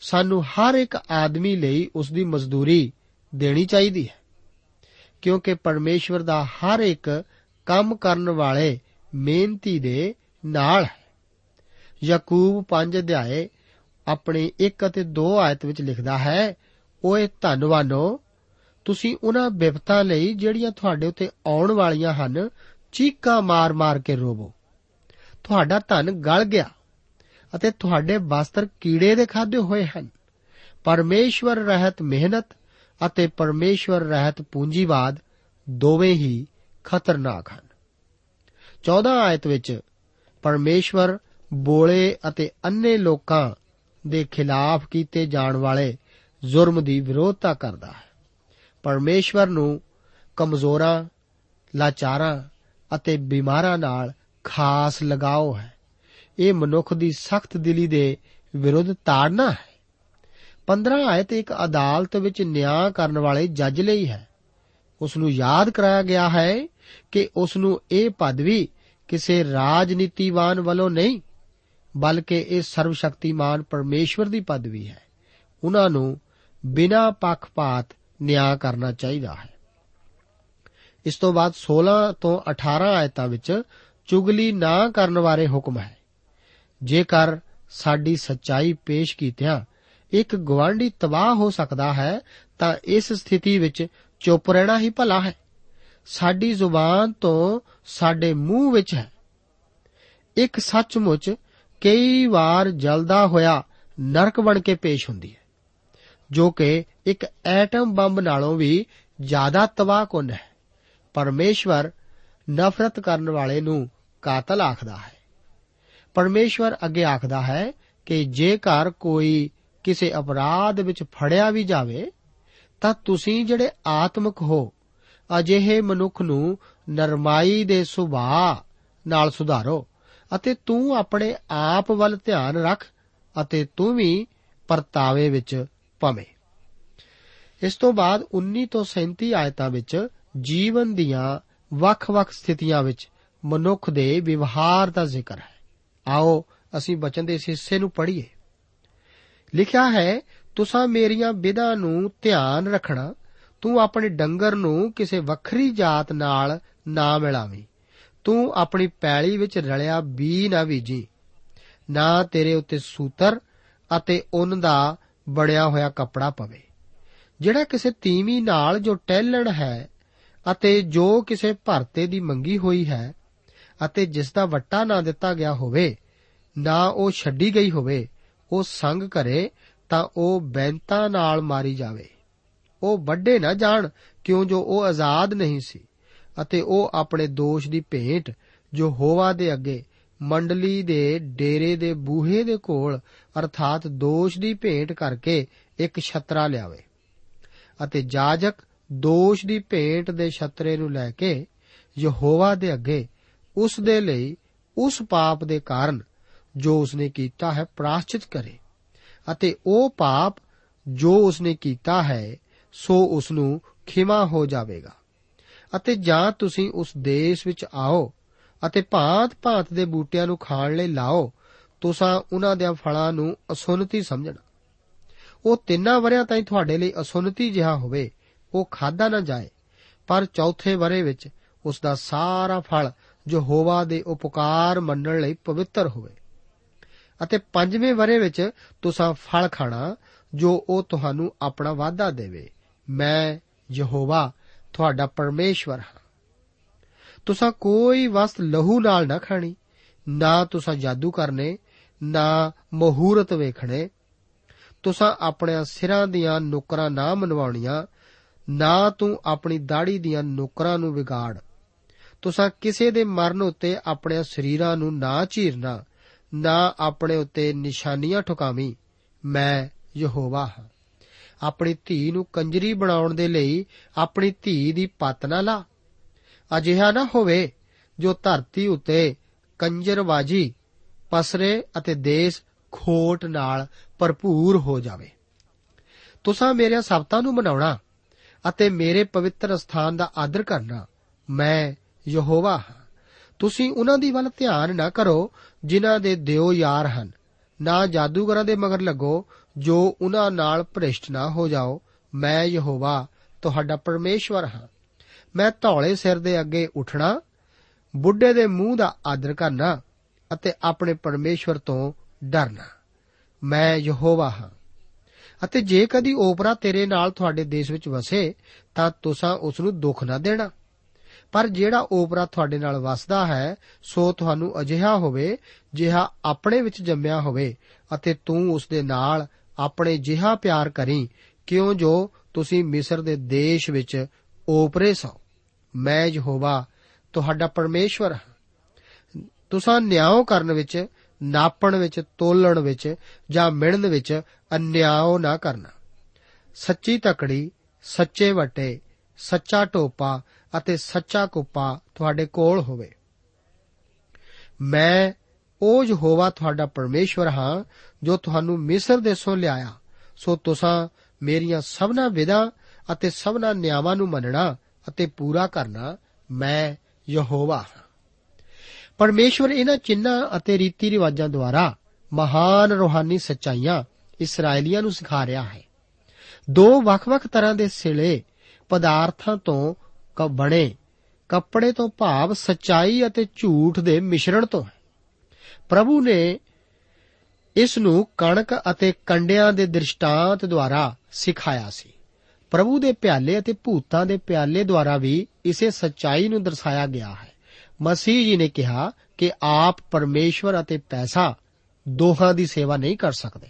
Speaker 3: ਸਾਨੂੰ ਹਰ ਇੱਕ ਆਦਮੀ ਲਈ ਉਸ ਦੀ ਮਜ਼ਦੂਰੀ ਦੇਣੀ ਚਾਹੀਦੀ ਹੈ। ਕਿਉਂਕਿ ਪਰਮੇਸ਼ਵਰ ਦਾ ਹਰ ਇੱਕ ਕੰਮ ਕਰਨ ਵਾਲੇ ਮਿਹਨਤੀ ਦੇ ਨਾਲ ਹੈ। ਯਾਕੂਬ 5 ਅਧਿਆਏ ਆਪਣੇ 1 ਅਤੇ 2 ਆਇਤ ਵਿੱਚ ਲਿਖਦਾ ਹੈ, ਓਏ ਧੰਨਵਾਨੋ ਤੁਸੀਂ ਉਹਨਾਂ ਬਿਪਤਾਂ ਲਈ ਜਿਹੜੀਆਂ ਤੁਹਾਡੇ ਉੱਤੇ ਆਉਣ ਵਾਲੀਆਂ ਹਨ, ਚੀਕਾਂ ਮਾਰ-ਮਾਰ ਕੇ ਰੋਵੋ। ਤੁਹਾਡਾ ਧਨ ਗਲ ਗਿਆ ਅਤੇ ਤੁਹਾਡੇ ਵਸਤਰ ਕੀੜੇ ਦੇ ਖਾਦੇ ਹੋਏ ਹਨ। ਪਰਮੇਸ਼ਵਰ ਰਹਿਤ ਮਿਹਨਤ ਅਤੇ ਪਰਮੇਸ਼ਵਰ ਰਹਿਤ ਪੂੰਜੀਵਾਦ ਦੋਵੇਂ ਹੀ ਖਤਰਨਾਕ ਹਨ। 14 ਆਇਤ ਵਿੱਚ ਪਰਮੇਸ਼ਵਰ ਬੋਲੇ ਅਤੇ ਅੰਨੇ ਲੋਕਾਂ ਦੇ ਖਿਲਾਫ ਕੀਤੇ ਜਾਣ ਵਾਲੇ ਜ਼ੁਰਮ ਦੀ ਵਿਰੋਧਤਾ ਕਰਦਾ ਹੈ। ਪਰਮੇਸ਼ਵਰ ਨੂੰ ਕਮਜ਼ੋਰਾਂ, ਲਾਚਾਰਾਂ ਅਤੇ ਬਿਮਾਰਾਂ ਨਾਲ ਖਾਸ ਲਗਾਓ ਹੈ। ਇਹ ਮਨੁੱਖ ਦੀ ਸਖਤ ਦਿਲੀ ਦੇ ਵਿਰੁੱਧ ਤਾੜਨਾ ਹੈ। 15 ਆਇਤ ਇੱਕ ਅਦਾਲਤ ਵਿੱਚ ਨਿਆਂ ਕਰਨ ਵਾਲੇ ਜੱਜ ਲਈ ਹੈ। ਉਸ ਨੂੰ ਯਾਦ ਕਰਾਇਆ ਗਿਆ ਹੈ ਕਿ ਉਸ ਨੂੰ ਇਹ ਪਦਵੀ ਕਿਸੇ ਰਾਜਨੀਤੀਵਾਨ ਵੱਲੋਂ ਨਹੀਂ ਬਲਕਿ ਇਹ ਸਰਵਸ਼ਕਤੀਮਾਨ ਪਰਮੇਸ਼ਵਰ ਦੀ ਪਦਵੀ ਹੈ। ਉਹਨਾਂ ਨੂੰ ਬਿਨਾਂ ਪੱਖਪਾਤ ਨਿਆਂ ਕਰਨਾ ਚਾਹੀਦਾ ਹੈ। ਇਸ ਤੋਂ ਬਾਅਦ 16 ਤੋਂ 18 ਆਇਤਾਂ ਵਿੱਚ ਚੁਗਲੀ ਨਾ ਕਰਨ ਬਾਰੇ ਹੁਕਮ ਹੈ। ਜੇਕਰ ਸਾਡੀ ਸੱਚਾਈ ਪੇਸ਼ ਕੀਤਿਆਂ ਇੱਕ ਗਵਾਂਢੀ ਤਬਾਹ ਹੋ ਸਕਦਾ ਹੈ, ਤਾਂ ਇਸ ਸਥਿਤੀ ਵਿੱਚ ਚੁੱਪ ਰਹਿਣਾ ਹੀ ਭਲਾ ਹੈ। ਸਾਡੀ ਜ਼ੁਬਾਨ ਤੋਂ ਸਾਡੇ ਮੂੰਹ ਵਿੱਚ ਹੈ। ਇੱਕ ਸੱਚਮੁੱਚ ਕਈ ਵਾਰ ਜਲਦਾ ਹੋਇਆ ਨਰਕ ਬਣ ਕੇ ਪੇਸ਼ ਹੁੰਦੀ ਹੈ, ਜੋ ਕਿ ਇੱਕ ਐਟਮ ਬੰਬ ਨਾਲੋਂ ਵੀ ਜ਼ਿਆਦਾ ਤਬਾਹਕੁਨ ਹੈ। ਪਰਮੇਸ਼ਵਰ ਨਫ਼ਰਤ ਕਰਨ ਵਾਲੇ ਨੂੰ ਕਾਤਲ ਆਖਦਾ ਹੈ। ਪਰਮੇਸ਼ਵਰ ਅੱਗੇ ਆਖਦਾ ਹੈ ਕਿ ਜੇਕਰ ਕੋਈ ਕਿਸੇ ਅਪਰਾਧ ਵਿੱਚ ਫੜਿਆ ਵੀ ਜਾਵੇ, ਤਾਂ ਤੁਸੀਂ ਜਿਹੜੇ ਆਤਮਿਕ ਹੋ, ਅਜਿਹੇ ਮਨੁੱਖ ਨੂੰ ਨਰਮਾਈ ਦੇ ਸੁਭਾਅ ਨਾਲ ਸੁਧਾਰੋ। ਅਤੇ ਤੂੰ ਆਪਣੇ ਆਪ ਵੱਲ ਧਿਆਨ ਰੱਖ ਅਤੇ ਤੂੰ ਵੀ ਪਰਤਾਵੇ ਵਿੱਚ ਪਵੇਂ ਇਸ ਤੋਂ ਬਾਅਦ 19 ਤੋਂ 37 ਆਇਤਾਂ ਵਿੱਚ ਜੀਵਨ ਦੀਆਂ ਵੱਖ-ਵੱਖ ਸਥਿਤੀਆਂ ਵਿੱਚ ਮਨੁੱਖ ਦੇ ਵਿਵਹਾਰ ਦਾ ਜ਼ਿਕਰ ਹੈ। ਆਓ ਅਸੀਂ ਬਚਨ ਦੇ ਇਸ ਹਿੱਸੇ ਨੂੰ ਪੜ੍ਹੀਏ। ਲਿਖਿਆ ਹੈ, ਤੁਸੀਂ ਮੇਰੀਆਂ ਵਿਧਾਂ ਨੂੰ ਧਿਆਨ ਰੱਖਣਾ, ਤੂੰ ਆਪਣੇ ਡੰਗਰ ਨੂੰ ਕਿਸੇ ਵੱਖਰੀ ਜਾਤ ਨਾਲ ਨਾ ਮਿਲਾਵੀਂ। ਤੂੰ ਆਪਣੀ ਪੈਲੀ ਵਿੱਚ ਰਲਿਆ ਬੀ ਨਾ ਬੀਜੀ, ਨਾ ਤੇਰੇ ਉੱਤੇ ਸੂਤਰ ਅਤੇ ਉਨ ਦਾ ਬਣਿਆ ਹੋਇਆ ਕੱਪੜਾ ਪਵੇ। ਜਿਹੜਾ ਕਿਸੇ ਤੀਵੀਂ ਨਾਲ ਜੋ ਟਹਿਲਣ ਹੈ ਅਤੇ ਜੋ ਕਿਸੇ ਭਰਤੇ ਦੀ ਮੰਗੀ ਹੋਈ ਹੈ ਅਤੇ ਜਿਸ ਦਾ ਵੱਟਾ ਨਾ ਦਿੱਤਾ ਗਿਆ ਹੋਵੇ, ਨਾ ਉਹ ਛੱਡੀ ਗਈ ਹੋਵੇ, ਉਹ ਸੰਗ ਕਰੇ ਤਾਂ ਉਹ ਬੈਂਤਾਂ ਨਾਲ ਮਾਰੀ ਜਾਵੇ। ਉਹ ਵੱਡੇ ਨਾ ਜਾਣ ਕਿਉਂ ਜੋ ਉਹ ਆਜ਼ਾਦ ਨਹੀਂ ਸੀ। ਅਤੇ ਉਹ ਆਪਣੇ ਦੋਸ਼ ਦੀ ਭੇਂਟ ਜੋ ਹੋਵਾ ਦੇ ਅੱਗੇ, ਮੰਡਲੀ ਦੇ ਡੇਰੇ ਦੇ ਬੂਹੇ ਦੇ ਕੋਲ, ਅਰਥਾਤ ਦੋਸ਼ ਦੀ ਭੇਂਟ ਕਰਕੇ ਇੱਕ ਛਤਰਾ ਲਿਆਵੇ। ਅਤੇ ਜਾਜਕ ਦੋਸ਼ ਦੀ ਭੇਂਟ ਦੇ ਛਤਰੇ ਨੂੰ ਲੈ ਕੇ ਯਹੋਵਾ ਦੇ ਅੱਗੇ ਉਸ ਦੇ ਲਈ ਉਸ ਪਾਪ ਦੇ ਕਾਰਨ ਜੋ ਉਸਨੇ ਕੀਤਾ ਹੈ ਪ੍ਰਾਸ਼ਚਿਤ ਕਰੇ। ਅਤੇ ਉਹ ਪਾਪ ਜੋ ਉਸਨੇ ਕੀਤਾ ਹੈ, ਸੋ ਉਸ ਨੂੰ ਖਿਮਾ ਹੋ ਜਾਵੇਗਾ। ਅਤੇ ਜਾਂ ਤੁਸੀਂ ਉਸ ਦੇਸ਼ ਵਿੱਚ ਆਓ ਅਤੇ ਭਾਂਤ-ਭਾਂਤ ਦੇ ਬੂਟਿਆਂ ਨੂੰ ਖਾਣ ਲਈ ਲਾਓ, ਤੁਸੀਂ ਉਹਨਾਂ ਦੇ ਫਲਾਂ ਨੂੰ ਅਸੁੰਨਤੀ ਸਮਝਣਾ। ਉਹ ਤਿੰਨਾਂ ਵਰਿਆਂ ਤਾਈਂ ਤੁਹਾਡੇ ਲਈ ਅਸੁੰਨਤੀ ਜਿਹਾ ਹੋਵੇ, ਉਹ ਖਾਦਾ ਨਾ ਜਾਏ, ਪਰ ਚੌਥੇ ਵਰੇ ਵਿੱਚ ਉਸ ਦਾ ਸਾਰਾ ਫਲ ਜੋ ਹੋਵਾ ਦੇ ਉਪਕਾਰ ਮੰਨਣ ਲਈ ਪਵਿੱਤਰ ਹੋਵੇ। ਅਤੇ ਪੰਜਵੇਂ ਵਰੇ ਵਿੱਚ ਤੁਸੀਂ ਫਲ ਖਾਣਾ, ਜੋ ਉਹ ਤੁਹਾਨੂੰ ਆਪਣਾ ਵਾਅਦਾ ਦੇਵੇ, ਮੈਂ ਯਹੋਵਾ ਤੁਹਾਡਾ ਪਰਮੇਸ਼ਵਰ ਹਾਂ। ਤੁਸੀਂ ਕੋਈ ਵਸਤ ਲਹੂ ਨਾਲ ਨਾ ਖਾਣੀ, ਨਾ ਤੁਸੀਂ ਜਾਦੂ ਕਰਨੇ, ਨਾ ਮਹੂਰਤ ਵੇਖਣੇ। ਤੁਸੀਂ ਆਪਣੇ ਸਿਰਾਂ ਦੀਆਂ ਨੁਕਰਾਂ ਨਾ ਮਨਵਾਉਣੀਆਂ, ਨਾ ਤੂੰ ਆਪਣੀ ਦਾੜੀ ਦੀਆਂ ਨੁਕਰਾਂ ਨੂੰ ਵਿਗਾੜ। ਤੁਸੀਂ ਕਿਸੇ ਦੇ ਮਰਨ ਉੱਤੇ ਆਪਣੇ ਸਰੀਰਾਂ ਨੂੰ ਨਾ ਚੀਰਨਾ, ਨਾ ਆਪਣੇ ਉੱਤੇ ਨਿਸ਼ਾਨੀਆਂ ਠੁਕਾਵੀਂ। ਮੈਂ ਯਹੋਵਾ ਹਾਂ। ਆਪਣੀ ਧੀ ਨੂੰ ਕੰਜਰੀ ਬਣਾਉਣ ਦੇ ਲਈ ਆਪਣੀ ਧੀ ਦੀ ਪੱਤ ਨਾ ਲਾ। ਅਜਿਹਾ ਨਾ ਹੋਵੇ ਜੋ ਧਰਤੀ ਉੱਤੇ ਕੰਜਰਵਾਜੀ, ਪਸਰੇ ਅਤੇ ਦੇਸ਼ ਖੋਟ ਨਾਲ ਭਰਪੂਰ ਹੋ ਜਾਵੇ। ਤੁਸੀਂ ਮੇਰੇ ਸਬਤਾਂ ਨੂੰ ਮਨਾਉਣਾ ਅਤੇ ਮੇਰੇ ਪਵਿੱਤਰ ਸਥਾਨ ਦਾ ਆਦਰ ਕਰਨਾ ਮੈਂ ਯਹੋਵਾ ਹਾਂ। ਤੁਸੀਂ ਉਹਨਾਂ ਦੀ ਵੱਲ ਧਿਆਨ ਨਾ ਕਰੋ ਜਿਨ੍ਹਾਂ ਦੇ ਦਿਓ ਯਾਰ ਹਨ। ਨਾ ਜਾਦੂਗਰਾਂ ਦੇ ਮਗਰ ਲੱਗੋ ਜੋ ਉਹਨਾਂ ਨਾਲ ਭ੍ਰਿਸ਼ਟ ਨਾ ਹੋ ਜਾਓ, ਮੈਂ ਯਹੋਵਾ, ਤੁਹਾਡਾ ਪਰਮੇਸ਼ਵਰ ਹਾਂ। ਮੈਂ ਧੌਲੇ ਸਿਰ ਦੇ ਅੱਗੇ ਉੱਠਣਾ, ਬੁੱਢੇ ਦੇ ਮੂੰਹ ਦਾ ਆਦਰ ਕਰਨਾ ਅਤੇ ਆਪਣੇ ਪਰਮੇਸ਼ਵਰ ਤੋਂ ਡਰਨਾ। ਮੈਂ ਯਹੋਵਾ ਹਾਂ। ਅਤੇ ਜੇ ਕਦੀ ਓਪਰਾ ਤੇਰੇ ਨਾਲ ਤੁਹਾਡੇ ਦੇਸ਼ ਵਿੱਚ ਵਸੇ, ਤਾਂ ਤੁਸੀਂ ਉਸ ਨੂੰ ਦੁੱਖ ਨਾ ਦੇਣਾ। ਪਰ ਜਿਹੜਾ ਓਪਰਾ ਤੁਹਾਡੇ ਨਾਲ ਵਸਦਾ ਹੈ, ਸੋ ਤੁਹਾਨੂੰ ਅਜਿਹਾ ਹੋਵੇ, ਜਿਹਾ ਆਪਣੇ ਵਿੱਚ ਜੰਮਿਆ ਹੋਵੇ ਅਤੇ ਤੂੰ ਉਸ ਦੇ ਨਾਲ ਆਪਣੇ ਜਿਹਾ ਪਿਆਰ ਕਰੀ, ਕਿਉਂ ਜੋ ਤੁਸੀਂ ਮਿਸਰ ਦੇ ਦੇਸ਼ ਵਿੱਚ ਓਪਰੇ ਸੋ। ਮੈਂ ਯਹੋਵਾ, ਤੁਹਾਡਾ ਪਰਮੇਸ਼ਵਰ ਹਾਂ। ਤੁਸੀਂ ਨਿਆਂ ਕਰਨ ਵਿੱਚ, ਨਾਪਣ ਵਿੱਚ, ਤੋਲਣ ਵਿੱਚ ਜਾਂ ਮਿਣਨ ਵਿੱਚ ਅਨਿਆਓ ਨਾ ਕਰਨਾ। ਸੱਚੀ ਤਕੜੀ, ਸੱਚੇ ਵਟੇ, ਸੱਚਾ ਟੋਪਾ ਅਤੇ ਸੱਚਾ ਕੁੱਪਾ ਤੁਹਾਡੇ ਕੋਲ ਹੋਵੇ। ਮੈਂ ਉਹ ਯਹੋਵਾ ਤੁਹਾਡਾ ਪਰਮੇਸ਼ਵਰ ਹਾਂ, ਜੋ ਤੁਹਾਨੂੰ ਮਿਸਰ ਦੇਸ਼ੋਂ ਲਿਆਇਆ। ਸੋ ਤੁਸੀਂ ਮੇਰੀਆਂ ਸਭਨਾ ਵਿਧਾਂ ਅਤੇ ਸਭਨਾ ਨਿਯਮਾਂ ਨੂੰ ਮੰਨਣਾ ਅਤੇ ਪੂਰਾ ਕਰਨਾ ਮੈਂ ਯਹੋਵਾ ਹਾਂ। ਪਰਮੇਸ਼ਵਰ ਇਹਨਾਂ ਚਿੰਨਾਂ ਅਤੇ ਰੀਤੀ ਰਿਵਾਜਾਂ ਦੁਆਰਾ ਮਹਾਨ ਰੋਹਾਨੀ ਸਚਾਈਆਂ ਇਸرائیਲੀਆਂ ਨੂੰ ਸਿਖਾ ਰਿਹਾ ਹੈ। ਦੋ ਵੱਖ-ਵੱਖ ਤਰ੍ਹਾਂ ਦੇ ਸਿਲੇ ਪਦਾਰਥਾਂ ਤੋਂ ਬਣੇ ਕੱਪੜੇ ਤੋਂ ਭਾਵ ਸਚਾਈ ਅਤੇ ਝੂਠ ਦੇ ਮਿਸ਼ਰਣ ਤੋਂ ਹੈ। ਪ੍ਰਭੂ ਨੇ ਇਸ ਨੂੰ ਕਣਕ ਅਤੇ ਕੰਡਿਆਂ ਦੇ ਦ੍ਰਿਸ਼ਟਾਂਤ ਦੁਆਰਾ ਸਿਖਾਇਆ ਸੀ। ਪ੍ਰਭੂ ਦੇ ਪਿਆਲੇ ਅਤੇ ਭੂਤਾਂ ਦੇ ਪਿਆਲੇ ਦੁਆਰਾ ਵੀ ਇਸੇ ਸਚਾਈ ਨੂੰ ਦਰਸਾਇਆ ਗਿਆ ਹੈ। ਮਸੀਹ ਜੀ ਨੇ ਕਿਹਾ ਕਿ ਆਪ ਪਰਮੇਸ਼ਵਰ ਅਤੇ ਪੈਸਾ ਦੋਹਾਂ ਦੀ ਸੇਵਾ ਨਹੀਂ ਕਰ ਸਕਦੇ।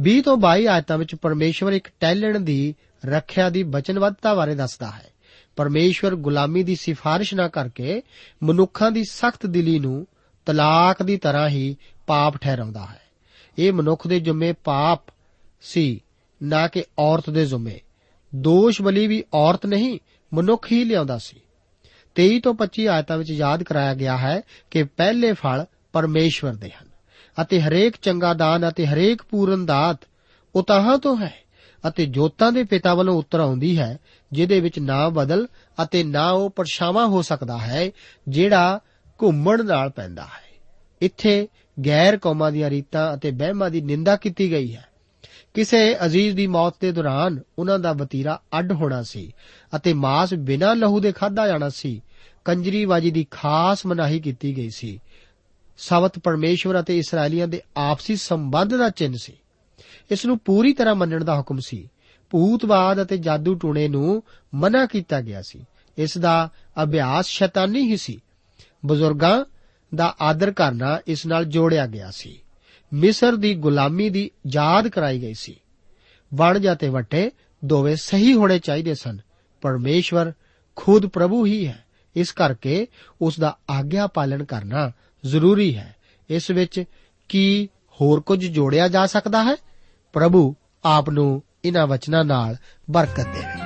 Speaker 3: 20 ਤੋਂ 22 ਆਇਤਾਂ ਵਿੱਚ ਪਰਮੇਸ਼ਵਰ ਇੱਕ ਟੈਲਣ ਦੀ ਰੱਖਿਆ ਦੀ ਬਚਨਬੱਧਤਾ ਬਾਰੇ ਦੱਸਦਾ ਹੈ। ਪਰਮੇਸ਼ਵਰ ਗੁਲਾਮੀ ਦੀ ਸਿਫਾਰਿਸ਼ ਨਾ ਕਰਕੇ ਮਨੁੱਖਾਂ ਦੀ ਸਖਤ ਦਿਲੀ ਨੂੰ ਤਲਾਕ ਦੀ ਤਰ੍ਹਾਂ ਹੀ ਪਾਪ ਠਹਿਰਾਉਂਦਾ ਹੈ। ਇਹ ਮਨੁੱਖ ਦੇ ਜੁਮੇ ਪਾਪ ਸੀ, ਨਾ ਕਿ ਔਰਤ ਦੇ ਜ਼ੁਮੇ। ਦੋਸ਼ ਬਲੀ ਵੀ ਔਰਤ ਨਹੀਂ, ਮਨੁੱਖ ਹੀ ਲਿਆਉਂਦਾ ਸੀ। 23 ਤੋਂ 25 ਆਇਤਾਂ ਵਿੱਚ ਯਾਦ ਕਰਾਇਆ ਗਿਆ ਹੈ ਕਿ ਪਹਿਲੇ ਫਲ ਪਰਮੇਸ਼ਵਰ ਦੇ ਹਨ ਅਤੇ ਹਰੇਕ ਚੰਗਾ ਦਾਨ ਅਤੇ ਹਰੇਕ ਪੂਰਨ ਦਾਤ ਉਤਾਹਾਂ ਤੋਂ ਹੈ ਅਤੇ ਜੋਤਾਂ ਦੇ ਪਿਤਾ ਵੱਲੋਂ ਉੱਤਰ ਆਉਂਦੀ ਹੈ, ਜਿਹਦੇ ਵਿੱਚ ਨਾ ਬਦਲ ਅਤੇ ਨਾ ਉਹ ਪਰਛਾਵਾਂ ਹੋ ਸਕਦਾ ਹੈ, ਜਿਹੜਾ ਘੁੰਮਣ ਨਾਲ ਪੈਂਦਾ ਹੈ। ਇੱਥੇ ਗੈਰ ਕੌਮਾਂ ਦੀਆਂ ਰੀਤਾਂ ਅਤੇ ਵਹਿਮਾਂ ਦੀ ਨਿੰਦਾ ਕੀਤੀ ਗਈ ਹੈ। ਕਿਸੇ ਅਜ਼ੀਜ਼ ਦੀ ਮੌਤ ਦੇ ਦੌਰਾਨ ਉਹਨਾਂ ਦਾ ਵਤੀਰਾ ਅੱਡ ਹੋਣਾ ਸੀ ਅਤੇ ਮਾਸ ਬਿਨਾਂ ਲਹੂ ਦੇ ਖਾਦਾ ਜਾਣਾ ਸੀ। ਕੰਜਰੀਵਾਜੀ ਦੀ ਖਾਸ ਮਨਾਹੀ ਕੀਤੀ ਗਈ ਸੀ। ਸਬਤ ਪਰਮੇਸ਼ਵਰ ਅਤੇ ਇਸرائیਲੀਆਂ ਦੇ ਆਪਸੀ ਸੰਬੰਧ ਦਾ ਚਿੰਨ ਸੀ। ਇਸ ਨੂੰ ਪੂਰੀ ਤਰ੍ਹਾਂ ਮੰਨਣ ਦਾ ਹੁਕਮ ਸੀ। ਭੂਤਵਾਦ ਅਤੇ ਜਾਦੂ ਟੂਣੇ ਨੂੰ ਮਨਾ ਕੀਤਾ ਗਿਆ ਸੀ। ਇਸ ਦਾ ਅਭਿਆਸ ਸ਼ੈਤਾਨੀ ਹੀ ਸੀ। ਬਜ਼ੁਰਗਾਂ ਦਾ ਆਦਰ ਕਰਨਾ ਇਸ ਨਾਲ ਜੋੜਿਆ ਗਿਆ ਸੀ। ਮਿਸਰ ਦੀ ਗੁਲਾਮੀ ਦੀ ਯਾਦ ਕਰਾਈ ਗਈ ਸੀ। ਵਣ ਤੇ ਵਟੇ ਦੋਵੇਂ ਸਹੀ ਹੋਣੇ ਚਾਹੀਦੇ ਸਨ। ਪਰਮੇਸ਼ਵਰ ਖੁਦ ਪ੍ਰਭੂ ਹੀ ਹੈ। ਇਸ ਕਰਕੇ ਉਸ ਦਾ ਆਗਿਆ ਪਾਲਣ ਕਰਨਾ ਜ਼ਰੂਰੀ ਹੈ। ਇਸ ਵਿੱਚ ਕੀ ਹੋਰ ਕੁਝ ਜੋੜਿਆ ਜਾ ਸਕਦਾ ਹੈ? ਪ੍ਰਭੂ ਆਪ ਨੂੰ ਇਹਨਾਂ ਵਚਨਾਂ ਨਾਲ ਬਰਕਤ ਦੇਵੇ।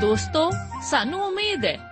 Speaker 1: ਦੋਸਤੋ, ਸਾਨੂੰ ਉਮੀਦ ਹੈ